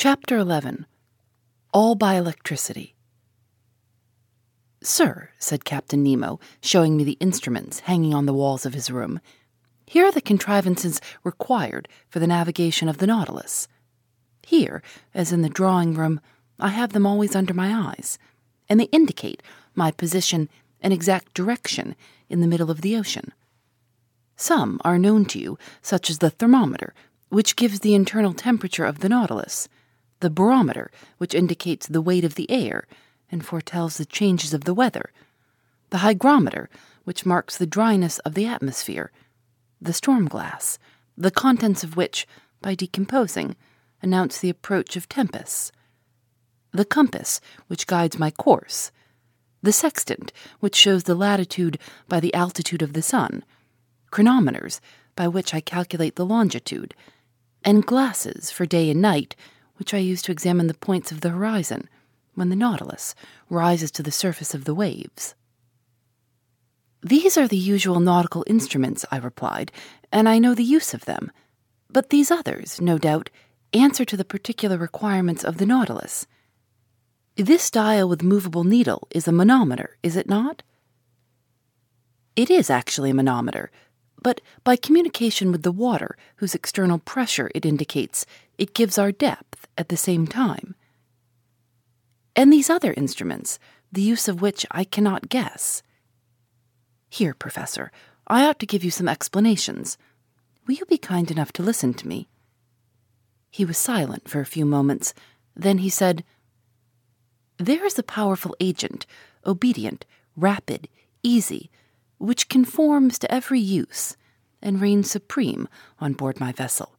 Chapter 11 All by Electricity. Sir, said Captain Nemo, showing me the instruments hanging on the walls of his room, here are the contrivances required for the navigation of the Nautilus. Here, as in the drawing room, I have them always under my eyes, and they indicate my position and exact direction in the middle of the ocean. Some are known to you, such as the thermometer, which gives the internal temperature of the Nautilus the barometer, which indicates the weight of the air and foretells the changes of the weather, the hygrometer, which marks the dryness of the atmosphere, the storm glass, the contents of which, by decomposing, announce the approach of tempests, the compass, which guides my course, the sextant, which shows the latitude by the altitude of the sun, chronometers, by which I calculate the longitude, and glasses for day and night which I use to examine the points of the horizon when the Nautilus rises to the surface of the waves. These are the usual nautical instruments, I replied, and I know the use of them. But these others, no doubt, answer to the particular requirements of the Nautilus. This dial with movable needle is a manometer, is it not? It is actually a manometer, but by communication with the water, whose external pressure it indicates, it gives our depth at the same time. And these other instruments, the use of which I cannot guess. Here, Professor, I ought to give you some explanations. Will you be kind enough to listen to me? He was silent for a few moments. Then he said, There is a powerful agent, obedient, rapid, easy, which conforms to every use and reigns supreme on board my vessel.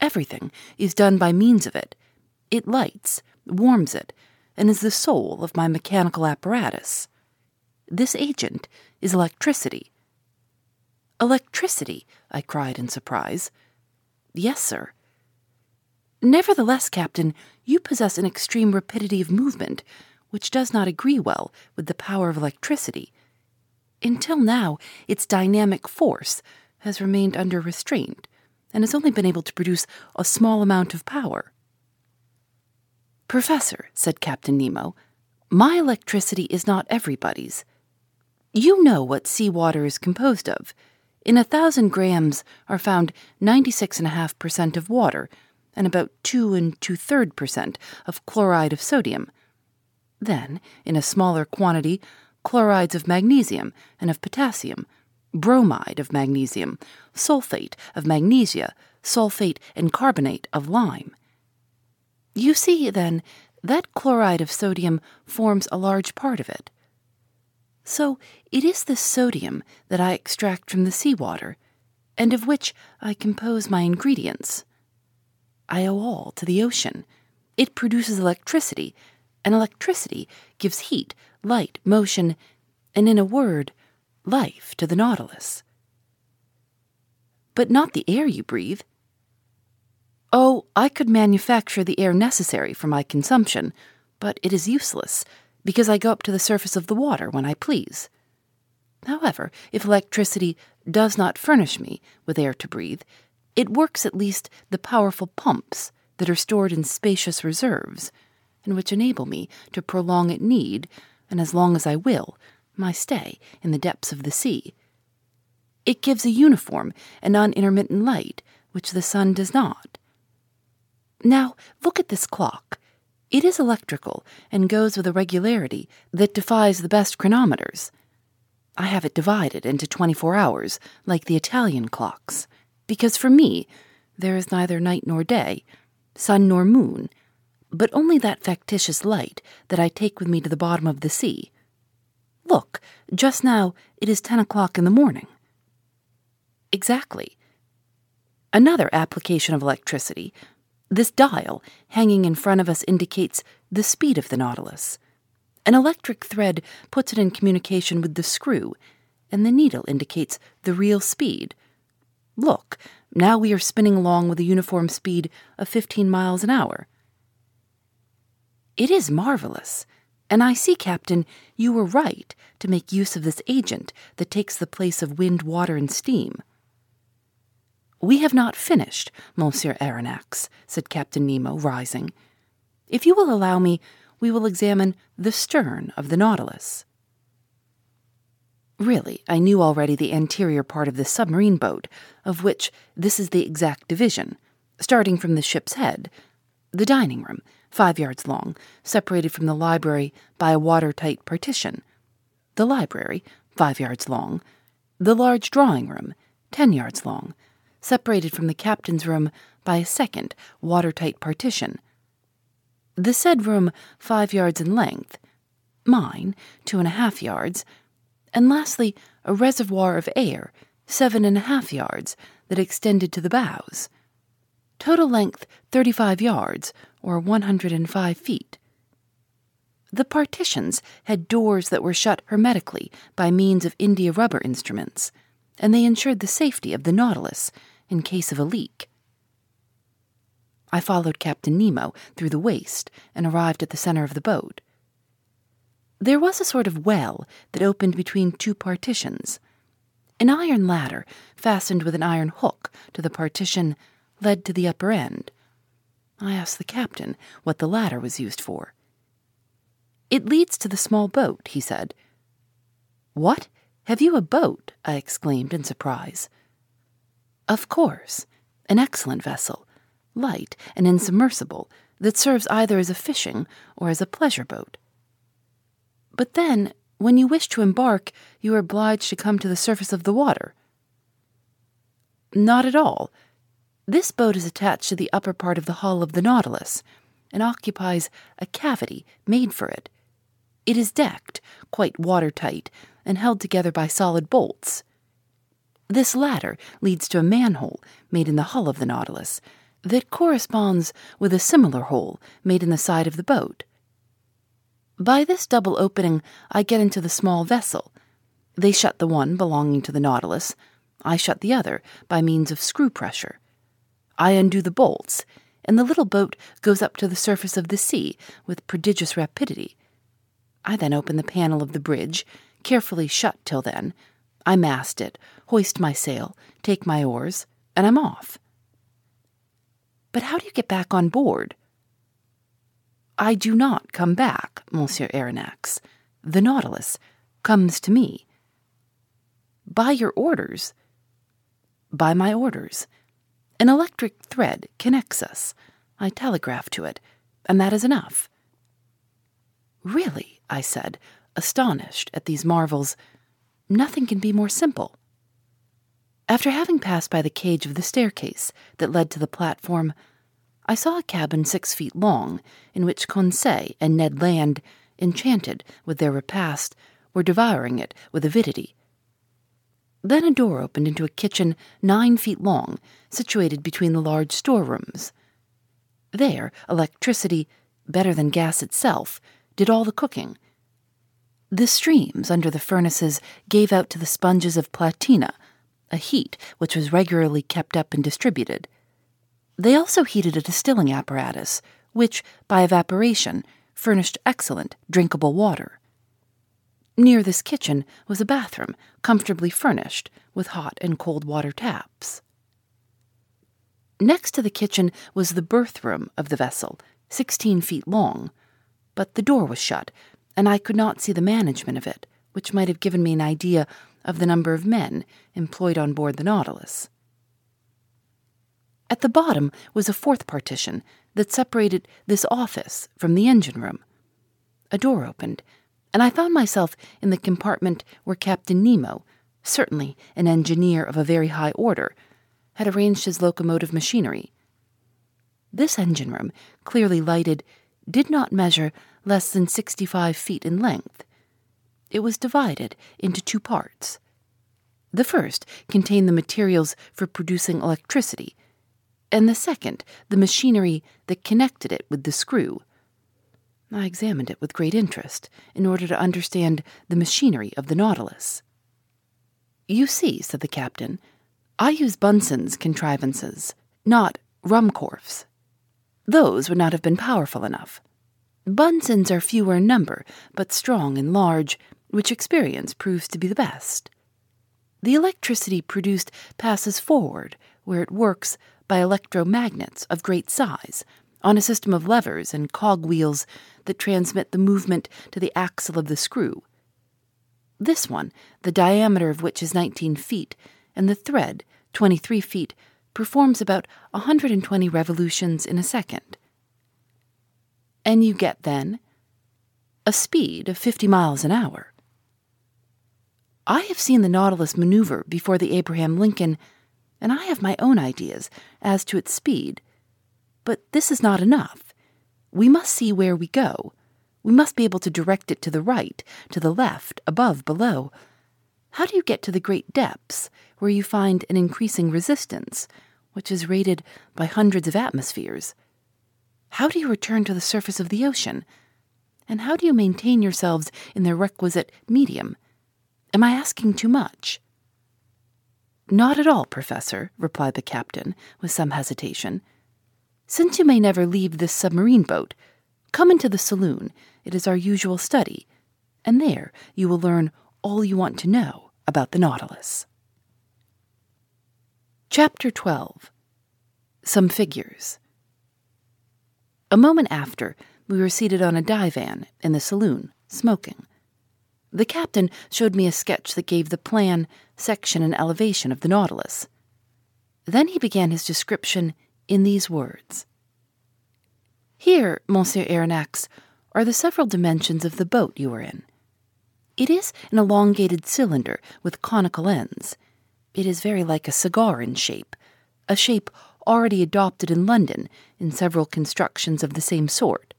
Everything is done by means of it. It lights, warms it, and is the soul of my mechanical apparatus. This agent is electricity. Electricity, I cried in surprise. Yes, sir. Nevertheless, Captain, you possess an extreme rapidity of movement, which does not agree well with the power of electricity. Until now, its dynamic force has remained under restraint and has only been able to produce a small amount of power. Professor, said Captain Nemo, my electricity is not everybody's. You know what seawater is composed of. In a thousand grams are found 96.5% of water and about 2 and 2 third percent of chloride of sodium. Then, in a smaller quantity, chlorides of magnesium and of potassium bromide of magnesium, sulfate of magnesia, sulfate and carbonate of lime. You see, then, that chloride of sodium forms a large part of it. So it is this sodium that I extract from the seawater, and of which I compose my ingredients. I owe all to the ocean. It produces electricity, and electricity gives heat, light, motion, and, in a word, life to the Nautilus. But not the air you breathe. Oh, I could manufacture the air necessary for my consumption, but it is useless, because I go up to the surface of the water when I please. However, if electricity does not furnish me with air to breathe, it works at least the powerful pumps that are stored in spacious reserves, and which enable me to prolong at need, and as long as I will, my stay in the depths of the sea. It gives a uniform and unintermittent light, which the sun does not. Now, look at this clock. It is electrical and goes with a regularity that defies the best chronometers. I have it divided into 24 hours, like the Italian clocks, because for me, there is neither night nor day, sun nor moon, but only that factitious light that I take with me to the bottom of the sea Look, just now it is ten o'clock in the morning. Exactly. Another application of electricity. This dial hanging in front of us indicates the speed of the Nautilus. An electric thread puts it in communication with the screw, and the needle indicates the real speed. Look, now we are spinning along with a uniform speed of 15 miles an hour. It is marvelous, and I see, Captain, you were right to make use of this agent that takes the place of wind, water, and steam. We have not finished, Monsieur Aronnax, said Captain Nemo, rising. If you will allow me, we will examine the stern of the Nautilus. Really, I knew already the anterior part of the submarine boat, of which this is the exact division, starting from the ship's head. The dining room, five yards long, separated from the library by a watertight partition. The library, five yards long. The large drawing room, ten yards long separated from the captain's room by a second, watertight partition. The said room, five yards in length, mine, two and a half yards, and lastly, a reservoir of air, seven and a half yards, that extended to the bows. Total length, 35 yards, or 105 feet. The partitions had doors that were shut hermetically by means of india rubber instruments, and they ensured the safety of the Nautilus in case of a leak. I followed Captain Nemo through the waist and arrived at the center of the boat. There was a sort of well that opened between two partitions. An iron ladder, fastened with an iron hook to the partition, led to the upper end. I asked the captain what the ladder was used for. It leads to the small boat, he said. What? Have you a boat? I exclaimed in surprise. Of course, an excellent vessel, light and insubmersible, that serves either as a fishing or as a pleasure boat. But then, when you wish to embark, you are obliged to come to the surface of the water. Not at all. This boat is attached to the upper part of the hull of the Nautilus and occupies a cavity made for it. It is decked, quite watertight, and held together by solid bolts. This latter leads to a manhole made in the hull of the Nautilus that corresponds with a similar hole made in the side of the boat. By this double opening, I get into the small vessel. They shut the one belonging to the Nautilus. I shut the other by means of screw pressure. I undo the bolts, and the little boat goes up to the surface of the sea with prodigious rapidity. I then open the panel of the bridge, carefully shut till then, I mast it, hoist my sail, take my oars, and I'm off. But how do you get back on board? I do not come back, Monsieur Aronnax. The Nautilus comes to me. By your orders? By my orders. An electric thread connects us. I telegraph to it, and that is enough. Really, I said, astonished at these marvels Nothing can be more simple. After having passed by the cage of the staircase that led to the platform, I saw a cabin six feet long, in which Conseil and Ned Land, enchanted with their repast, were devouring it with avidity. Then a door opened into a kitchen nine feet long, situated between the large storerooms. There, electricity, better than gas itself, did all the cooking, the streams under the furnaces gave out to the sponges of platina, a heat which was regularly kept up and distributed. They also heated a distilling apparatus, which, by evaporation, furnished excellent drinkable water. Near this kitchen was a bathroom, comfortably furnished, with hot and cold water taps. Next to the kitchen was the berth room of the vessel, sixteen feet long, but the door was shut, and I could not see the management of it, which might have given me an idea of the number of men employed on board the Nautilus. At the bottom was a fourth partition that separated this office from the engine room. A door opened, and I found myself in the compartment where Captain Nemo, certainly an engineer of a very high order, had arranged his locomotive machinery. This engine room, clearly lighted, did not measure less than 65 feet in length. It was divided into two parts. The first contained the materials for producing electricity, and the second, the machinery that connected it with the screw. I examined it with great interest in order to understand the machinery of the Nautilus. You see, said the captain, I use Bunsen's contrivances, not Ruhmkorff's. Those would not have been powerful enough. Bunsen's are fewer in number, but strong and large, which experience proves to be the best. The electricity produced passes forward, where it works by electromagnets of great size, on a system of levers and cogwheels that transmit the movement to the axle of the screw. This one, the diameter of which is 19 feet, and the thread, 23 feet, performs about 120 revolutions in a second. And you get then a speed of 50 miles an hour. I have seen the Nautilus maneuver before the Abraham Lincoln, and I have my own ideas as to its speed. But this is not enough. We must see where we go. We must be able to direct it to the right, to the left, above, below. How do you get to the great depths, where you find an increasing resistance, which is rated by hundreds of atmospheres? How do you return to the surface of the ocean? And how do you maintain yourselves in the requisite medium? Am I asking too much? Not at all, Professor, replied the captain, with some hesitation. Since you may never leave this submarine boat, come into the saloon. It is our usual study, and there you will learn all you want to know about the Nautilus. Chapter 12 Some Figures a moment after, we were seated on a divan in the saloon, smoking. The captain showed me a sketch that gave the plan, section, and elevation of the Nautilus. Then he began his description in these words Here, Monsieur Aronnax, are the several dimensions of the boat you are in. It is an elongated cylinder with conical ends. It is very like a cigar in shape, a shape already adopted in London in several constructions of the same sort.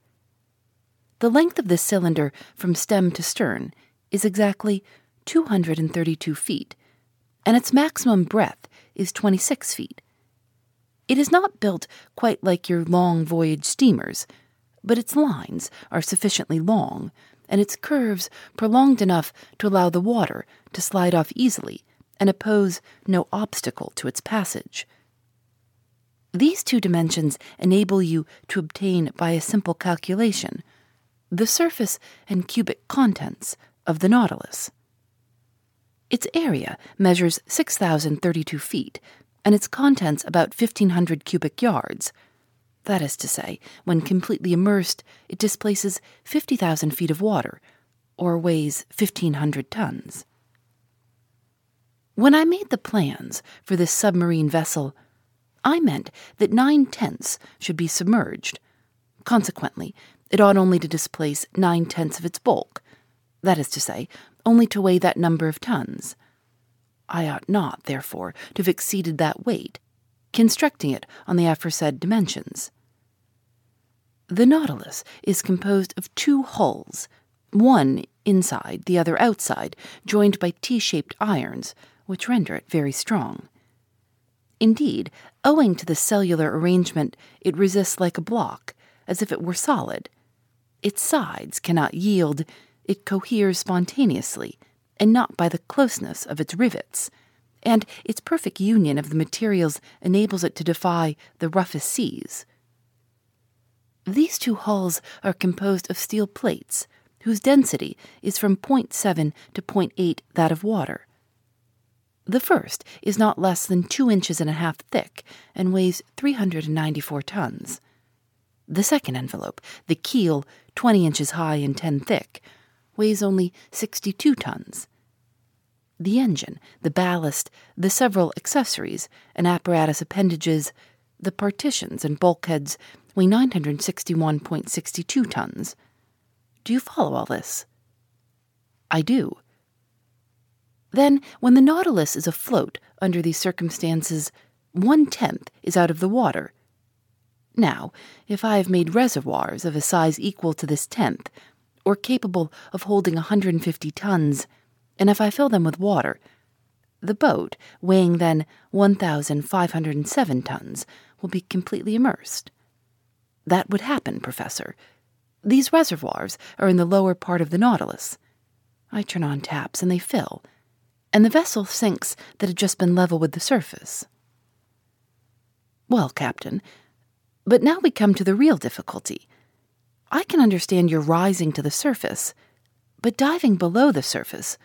The length of this cylinder from stem to stern is exactly 232 feet, and its maximum breadth is 26 feet. It is not built quite like your long voyage steamers, but its lines are sufficiently long, and its curves prolonged enough to allow the water to slide off easily and oppose no obstacle to its passage. These two dimensions enable you to obtain by a simple calculation the surface and cubic contents of the Nautilus. Its area measures 6,032 feet, and its contents about 1,500 cubic yards. That is to say, when completely immersed, it displaces 50,000 feet of water, or weighs 1,500 tons. When I made the plans for this submarine vessel, I meant that nine tenths should be submerged. Consequently, it ought only to displace nine tenths of its bulk, that is to say, only to weigh that number of tons. I ought not, therefore, to have exceeded that weight, constructing it on the aforesaid dimensions. The Nautilus is composed of two hulls, one inside, the other outside, joined by T shaped irons, which render it very strong. Indeed, owing to the cellular arrangement, it resists like a block, as if it were solid. Its sides cannot yield, it coheres spontaneously, and not by the closeness of its rivets, and its perfect union of the materials enables it to defy the roughest seas. These two hulls are composed of steel plates, whose density is from 0.7 to 0.8 that of water the first is not less than two inches and a half thick and weighs 394 tons. The second envelope, the keel, 20 inches high and 10 thick, weighs only 62 tons. The engine, the ballast, the several accessories and apparatus appendages, the partitions and bulkheads weigh 961.62 tons. Do you follow all this? I do. Then, when the Nautilus is afloat under these circumstances, one tenth is out of the water. Now, if I have made reservoirs of a size equal to this tenth, or capable of holding 150 tons, and if I fill them with water, the boat, weighing then 1,507 tons, will be completely immersed. That would happen, Professor. These reservoirs are in the lower part of the Nautilus. I turn on taps and they fill, and the vessel sinks that had just been level with the surface. Well, Captain, but now we come to the real difficulty. I can understand your rising to the surface, but diving below the surface,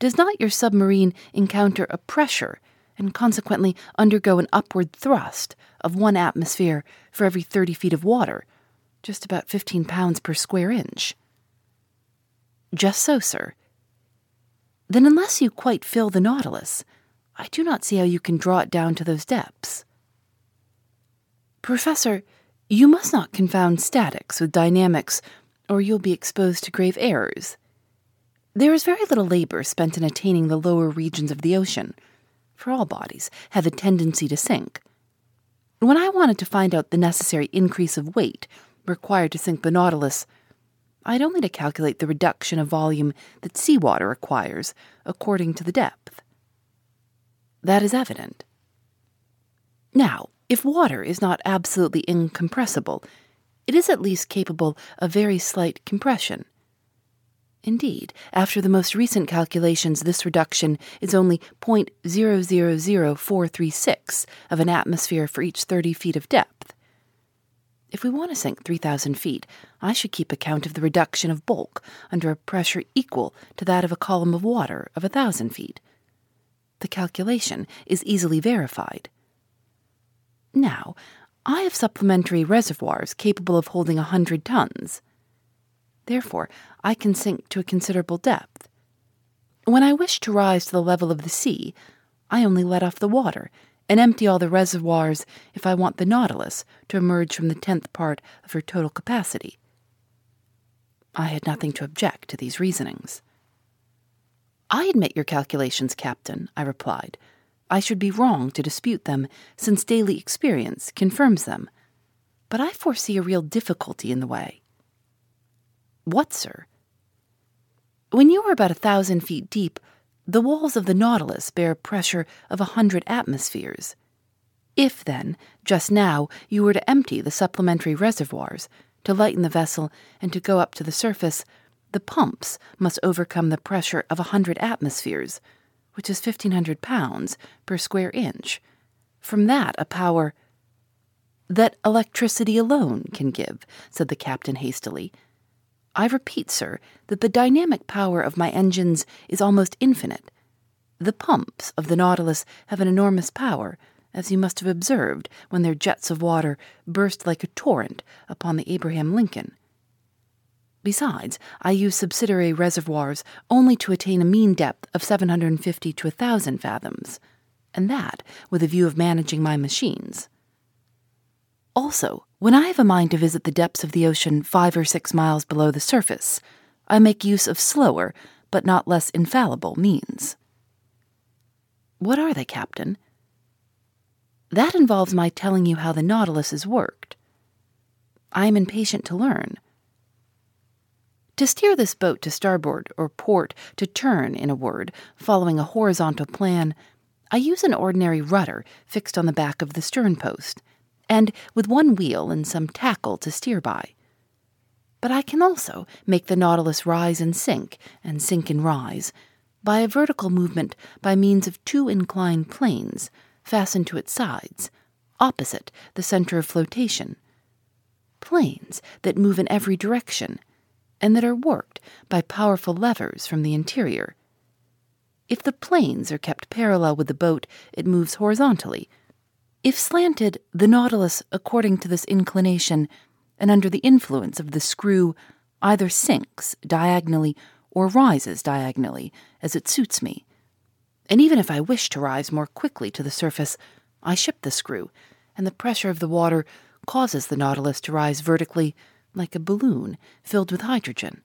does not your submarine encounter a pressure and consequently undergo an upward thrust of one atmosphere for every 30 feet of water, just about 15 pounds per square inch? Just so, sir. Then, unless you quite fill the Nautilus, I do not see how you can draw it down to those depths. Professor, you must not confound statics with dynamics, or you'll be exposed to grave errors. There is very little labor spent in attaining the lower regions of the ocean, for all bodies have a tendency to sink. When I wanted to find out the necessary increase of weight required to sink the Nautilus, I had only to calculate the reduction of volume that seawater acquires according to the depth. That is evident. Now, if water is not absolutely incompressible, it is at least capable of very slight compression. Indeed, after the most recent calculations, this reduction is only 0.000436 of an atmosphere for each 30 feet of depth. If we want to sink 3,000 feet, I should keep account of the reduction of bulk under a pressure equal to that of a column of water of a 1,000 feet. The calculation is easily verified. Now, I have supplementary reservoirs capable of holding a hundred tons. Therefore, I can sink to a considerable depth. When I wish to rise to the level of the sea, I only let off the water and empty all the reservoirs if I want the Nautilus to emerge from the tenth part of her total capacity. I had nothing to object to these reasonings. I admit your calculations, Captain, I replied. I should be wrong to dispute them, since daily experience confirms them. But I foresee a real difficulty in the way. What, sir? When you are about a thousand feet deep, the walls of the Nautilus bear a pressure of a hundred atmospheres. If, then, just now, you were to empty the supplementary reservoirs, to lighten the vessel, and to go up to the surface, the pumps must overcome the pressure of a hundred atmospheres, which is fifteen hundred pounds per square inch. From that, a power that electricity alone can give, said the captain hastily. I repeat, sir, that the dynamic power of my engines is almost infinite. The pumps of the Nautilus have an enormous power, as you must have observed when their jets of water burst like a torrent upon the Abraham Lincoln. Besides, I use subsidiary reservoirs only to attain a mean depth of 750 to 1,000 fathoms, and that with a view of managing my machines. Also, when I have a mind to visit the depths of the ocean five or six miles below the surface, I make use of slower, but not less infallible, means. What are they, Captain? That involves my telling you how the Nautilus is worked. I am impatient to learn. To steer this boat to starboard or port, to turn, in a word, following a horizontal plan, I use an ordinary rudder fixed on the back of the stern post and with one wheel and some tackle to steer by. But I can also make the Nautilus rise and sink, and sink and rise, by a vertical movement by means of two inclined planes fastened to its sides, opposite the center of flotation. Planes that move in every direction, and that are worked by powerful levers from the interior. If the planes are kept parallel with the boat, it moves horizontally if slanted, the Nautilus, according to this inclination, and under the influence of the screw, either sinks diagonally or rises diagonally, as it suits me. And even if I wish to rise more quickly to the surface, I ship the screw, and the pressure of the water causes the Nautilus to rise vertically like a balloon filled with hydrogen.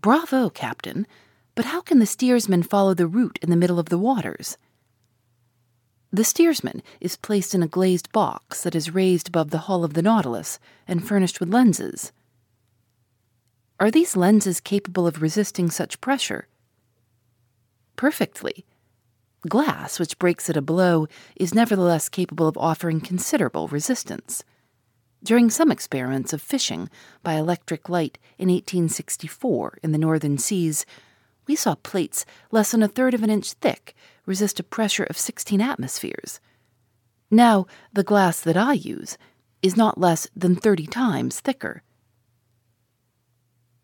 Bravo, Captain! But how can the steersman follow the route in the middle of the waters? The steersman is placed in a glazed box that is raised above the hull of the Nautilus and furnished with lenses. Are these lenses capable of resisting such pressure? Perfectly. Glass, which breaks at a blow, is nevertheless capable of offering considerable resistance. During some experiments of fishing by electric light in 1864 in the northern seas, we saw plates less than a third of an inch thick resist a pressure of 16 atmospheres. Now, the glass that I use is not less than 30 times thicker.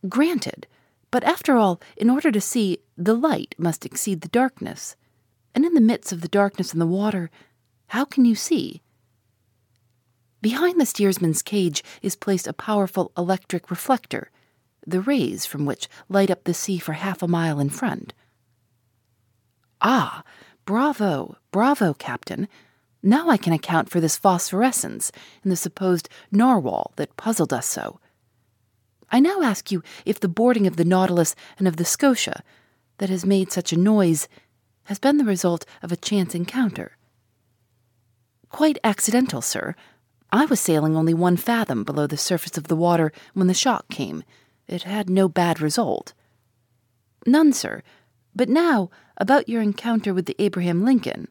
Granted, but after all, in order to see, the light must exceed the darkness. And in the midst of the darkness and the water, how can you see? Behind the steersman's cage is placed a powerful electric reflector, the rays from which light up the sea for half a mile in front. Ah, bravo, bravo, Captain. Now I can account for this phosphorescence in the supposed narwhal that puzzled us so. I now ask you if the boarding of the Nautilus and of the Scotia, that has made such a noise, has been the result of a chance encounter. Quite accidental, sir. I was sailing only one fathom below the surface of the water when the shock came. It had no bad result. None, sir. But now, about your encounter with the Abraham Lincoln.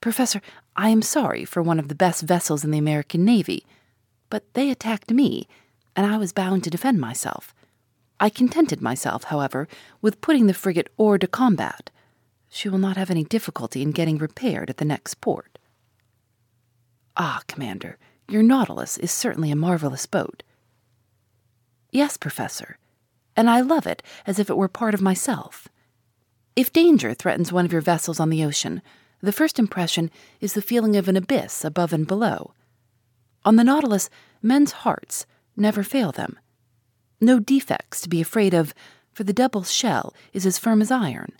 Professor, I am sorry for one of the best vessels in the American Navy, but they attacked me and I was bound to defend myself. I contented myself, however, with putting the frigate hors de combat. She will not have any difficulty in getting repaired at the next port. Ah, Commander, your Nautilus is certainly a marvelous boat. Yes, Professor, and I love it as if it were part of myself. If danger threatens one of your vessels on the ocean, the first impression is the feeling of an abyss above and below. On the Nautilus, men's hearts never fail them. No defects to be afraid of, for the double shell is as firm as iron.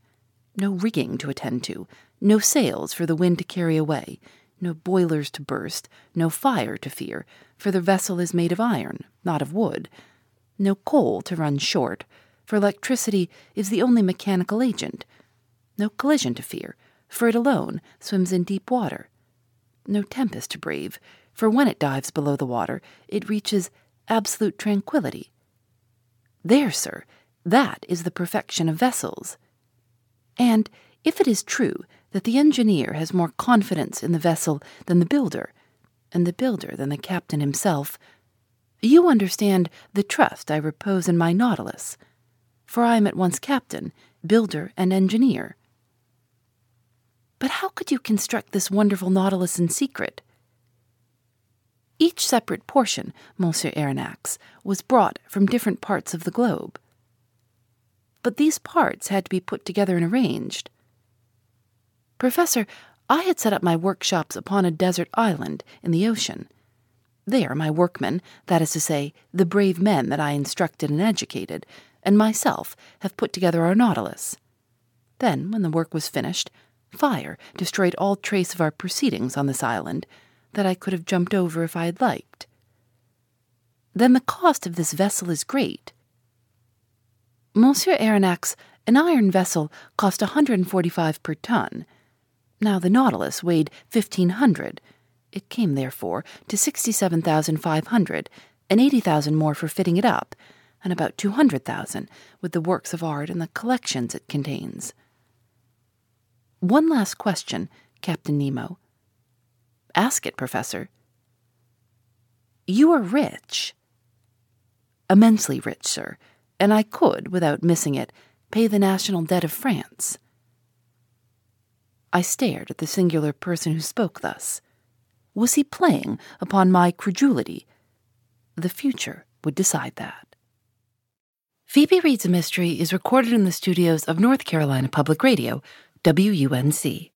No rigging to attend to, no sails for the wind to carry away, no boilers to burst, no fire to fear, for the vessel is made of iron, not of wood. No coal to run short, for electricity is the only mechanical agent. No collision to fear, for it alone swims in deep water. No tempest to brave, for when it dives below the water, it reaches absolute tranquility. There, sir, that is the perfection of vessels. And if it is true that the engineer has more confidence in the vessel than the builder, and the builder than the captain himself, you understand the trust I repose in my Nautilus, for I am at once captain, builder, and engineer. But how could you construct this wonderful Nautilus in secret? Each separate portion, Monsieur Aronnax, was brought from different parts of the globe. But these parts had to be put together and arranged. Professor, I had set up my workshops upon a desert island in the ocean. There, my workmen, that is to say, the brave men that I instructed and educated, and myself have put together our Nautilus. Then, when the work was finished, fire destroyed all trace of our proceedings on this island that I could have jumped over if I had liked. Then the cost of this vessel is great. Monsieur Aronnax, an iron vessel cost a 145 per ton. Now the Nautilus weighed 1500. It came, therefore, to 67,500, and 80,000 more for fitting it up, and about 200,000 with the works of art and the collections it contains. One last question, Captain Nemo. Ask it, Professor. You are rich. Immensely rich, sir, and I could, without missing it, pay the national debt of France. I stared at the singular person who spoke thus. Was he playing upon my credulity? The future would decide that. Phoebe Reads a Mystery is recorded in the studios of North Carolina Public Radio, WUNC.